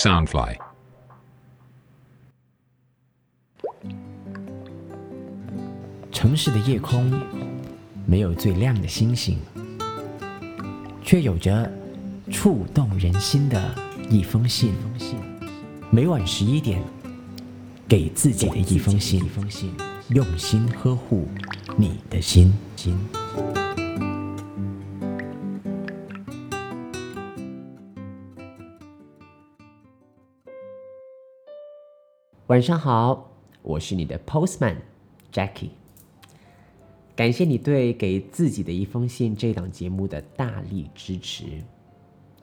Soundfly。城市的夜空没有最亮的星星，却有着触动人心的一封信。每晚十一点，给自己的一封信，用心呵护你的心。晚上好，我是你的 Postman Jackie。感谢你对《给自己的一封信》这档节目的大力支持，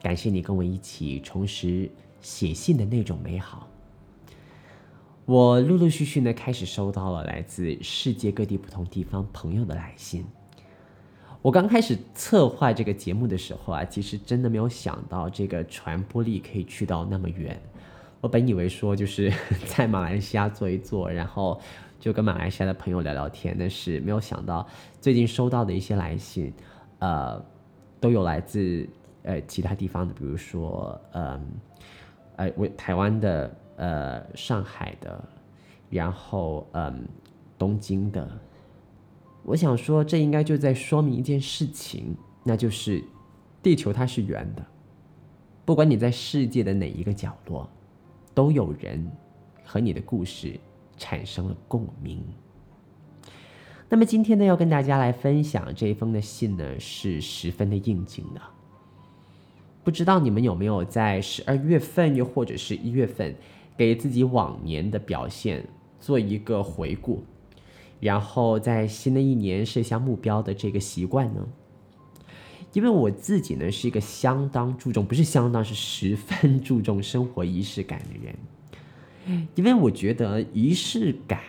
感谢你跟我一起重拾写信的那种美好。我陆陆续续呢开始收到了来自世界各地不同地方朋友的来信。我刚开始策划这个节目的时候啊，其实真的没有想到这个传播力可以去到那么远。我本以为说就是 在马来西亚坐一坐，然后就跟马来西亚的朋友聊聊天，但是没有想到最近收到的一些来信，呃，都有来自呃其他地方的，比如说嗯，呃，我台湾的，呃，上海的，然后嗯，东京的。我想说，这应该就在说明一件事情，那就是地球它是圆的，不管你在世界的哪一个角落。都有人和你的故事产生了共鸣。那么今天呢，要跟大家来分享这一封的信呢，是十分的应景的。不知道你们有没有在十二月份，又或者是一月份，给自己往年的表现做一个回顾，然后在新的一年设下目标的这个习惯呢？因为我自己呢是一个相当注重，不是相当，是十分注重生活仪式感的人。因为我觉得仪式感，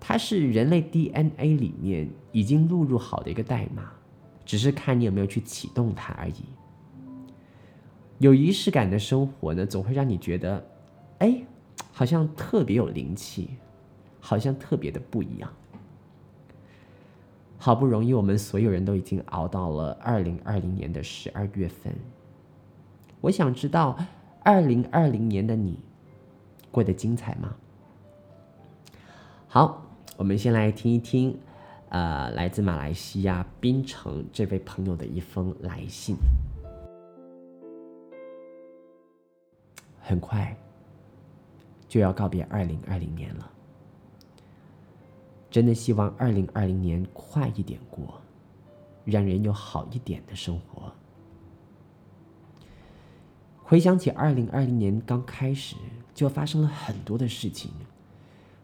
它是人类 DNA 里面已经录入好的一个代码，只是看你有没有去启动它而已。有仪式感的生活呢，总会让你觉得，哎，好像特别有灵气，好像特别的不一样。好不容易，我们所有人都已经熬到了二零二零年的十二月份。我想知道，二零二零年的你过得精彩吗？好，我们先来听一听，呃，来自马来西亚槟城这位朋友的一封来信。很快就要告别二零二零年了。真的希望二零二零年快一点过，让人有好一点的生活。回想起二零二零年刚开始，就发生了很多的事情，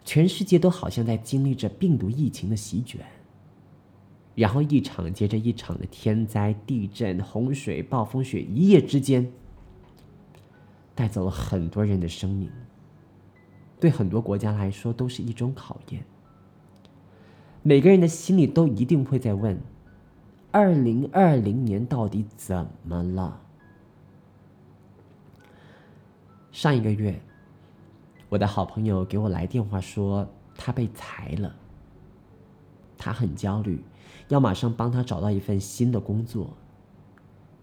全世界都好像在经历着病毒疫情的席卷，然后一场接着一场的天灾、地震、洪水、暴风雪，一夜之间带走了很多人的生命，对很多国家来说都是一种考验。每个人的心里都一定会在问：二零二零年到底怎么了？上一个月，我的好朋友给我来电话说他被裁了，他很焦虑，要马上帮他找到一份新的工作。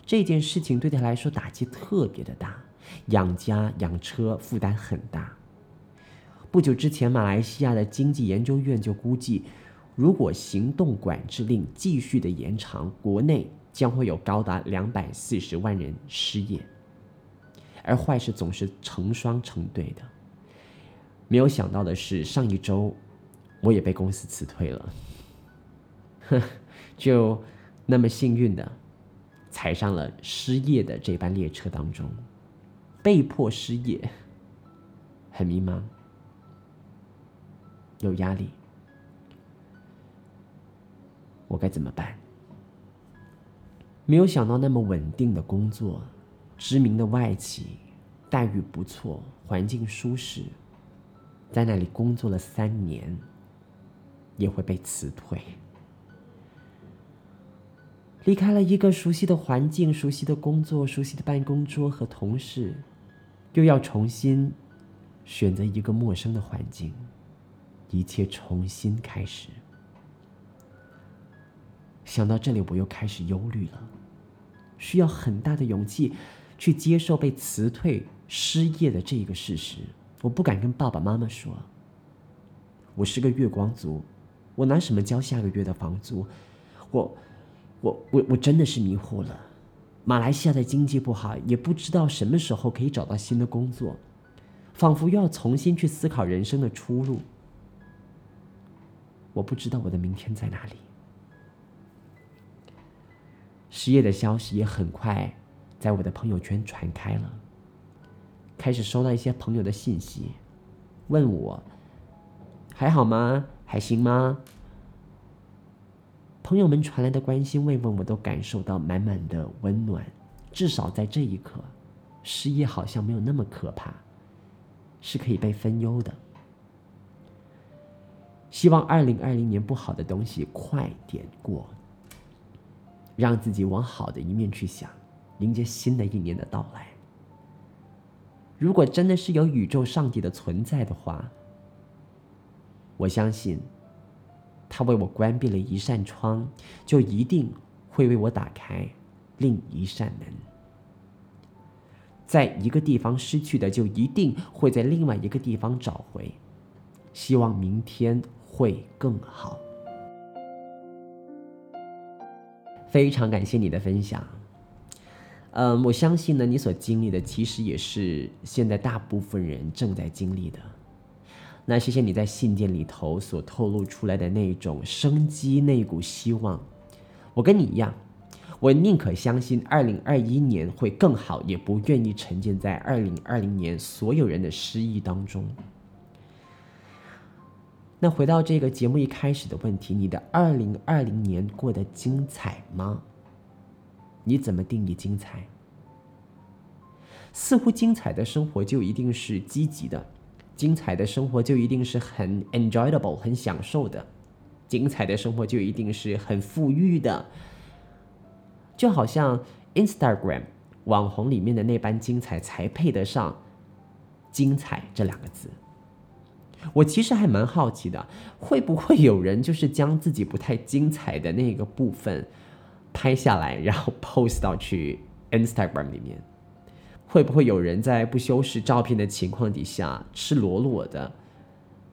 这件事情对他来说打击特别的大，养家养车负担很大。不久之前，马来西亚的经济研究院就估计。如果行动管制令继续的延长，国内将会有高达两百四十万人失业，而坏事总是成双成对的。没有想到的是，上一周我也被公司辞退了，哼，就那么幸运的踩上了失业的这班列车当中，被迫失业，很迷茫，有压力。我该怎么办？没有想到那么稳定的工作，知名的外企，待遇不错，环境舒适，在那里工作了三年，也会被辞退。离开了一个熟悉的环境、熟悉的工作、熟悉的办公桌和同事，又要重新选择一个陌生的环境，一切重新开始。想到这里，我又开始忧虑了。需要很大的勇气，去接受被辞退、失业的这一个事实。我不敢跟爸爸妈妈说，我是个月光族，我拿什么交下个月的房租？我、我、我、我真的是迷惑了。马来西亚的经济不好，也不知道什么时候可以找到新的工作，仿佛又要重新去思考人生的出路。我不知道我的明天在哪里。失业的消息也很快在我的朋友圈传开了，开始收到一些朋友的信息，问我还好吗？还行吗？朋友们传来的关心慰问，我都感受到满满的温暖。至少在这一刻，失业好像没有那么可怕，是可以被分忧的。希望二零二零年不好的东西快点过。让自己往好的一面去想，迎接新的一年的到来。如果真的是有宇宙上帝的存在的话，我相信，他为我关闭了一扇窗，就一定会为我打开另一扇门。在一个地方失去的，就一定会在另外一个地方找回。希望明天会更好。非常感谢你的分享，嗯，我相信呢，你所经历的其实也是现在大部分人正在经历的。那谢谢你在信件里头所透露出来的那种生机，那股希望。我跟你一样，我宁可相信二零二一年会更好，也不愿意沉浸在二零二零年所有人的失意当中。那回到这个节目一开始的问题，你的二零二零年过得精彩吗？你怎么定义精彩？似乎精彩的生活就一定是积极的，精彩的生活就一定是很 enjoyable 很享受的，精彩的生活就一定是很富裕的，就好像 Instagram 网红里面的那般精彩才配得上“精彩”这两个字。我其实还蛮好奇的，会不会有人就是将自己不太精彩的那个部分拍下来，然后 post 到去 Instagram 里面？会不会有人在不修饰照片的情况底下，赤裸裸的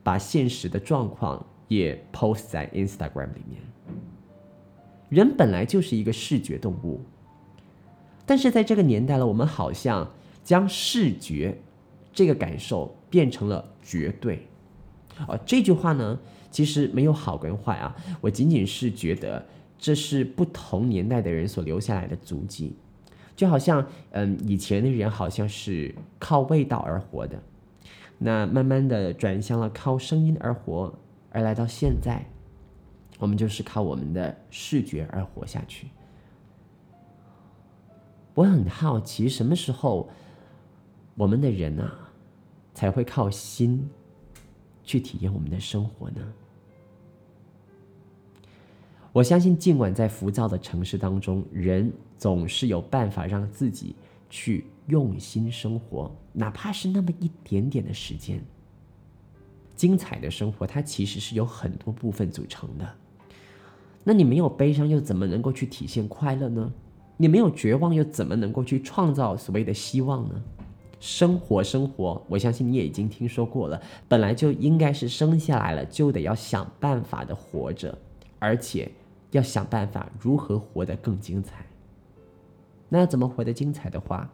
把现实的状况也 post 在 Instagram 里面？人本来就是一个视觉动物，但是在这个年代了，我们好像将视觉这个感受变成了绝对。啊，这句话呢，其实没有好跟坏啊，我仅仅是觉得这是不同年代的人所留下来的足迹，就好像，嗯，以前的人好像是靠味道而活的，那慢慢的转向了靠声音而活，而来到现在，我们就是靠我们的视觉而活下去。我很好奇，什么时候我们的人啊，才会靠心？去体验我们的生活呢？我相信，尽管在浮躁的城市当中，人总是有办法让自己去用心生活，哪怕是那么一点点的时间。精彩的生活，它其实是由很多部分组成的。那你没有悲伤，又怎么能够去体现快乐呢？你没有绝望，又怎么能够去创造所谓的希望呢？生活，生活，我相信你也已经听说过了。本来就应该是生下来了，就得要想办法的活着，而且要想办法如何活得更精彩。那要怎么活得精彩的话，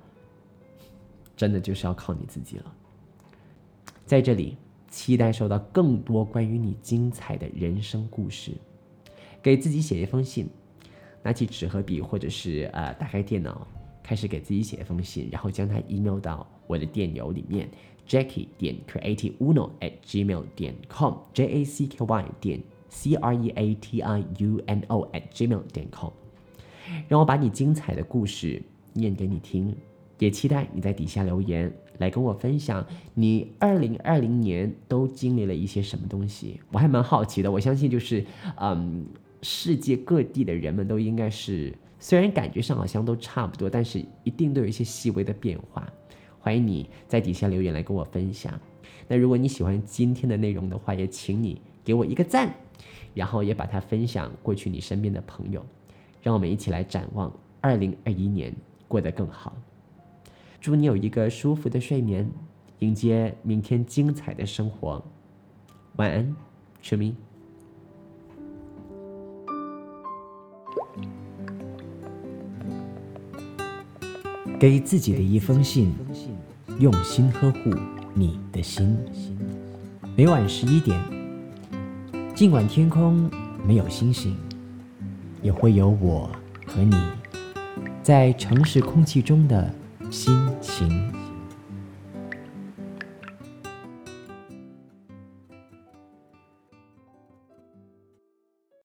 真的就是要靠你自己了。在这里，期待收到更多关于你精彩的人生故事。给自己写一封信，拿起纸和笔，或者是呃，打开电脑。开始给自己写一封信，然后将它 email 到我的电邮里面，Jackie 点 creativeuno at gmail 点 com，J A C K Y 点 C R E A T I U N O at gmail 点 com，让我把你精彩的故事念给你听，也期待你在底下留言来跟我分享你二零二零年都经历了一些什么东西，我还蛮好奇的。我相信就是，嗯，世界各地的人们都应该是。虽然感觉上好像都差不多，但是一定都有一些细微的变化。欢迎你在底下留言来跟我分享。那如果你喜欢今天的内容的话，也请你给我一个赞，然后也把它分享过去你身边的朋友，让我们一起来展望二零二一年过得更好。祝你有一个舒服的睡眠，迎接明天精彩的生活。晚安，球迷。给自己的一封信，用心呵护你的心。每晚十一点，尽管天空没有星星，也会有我和你，在城市空气中的心情。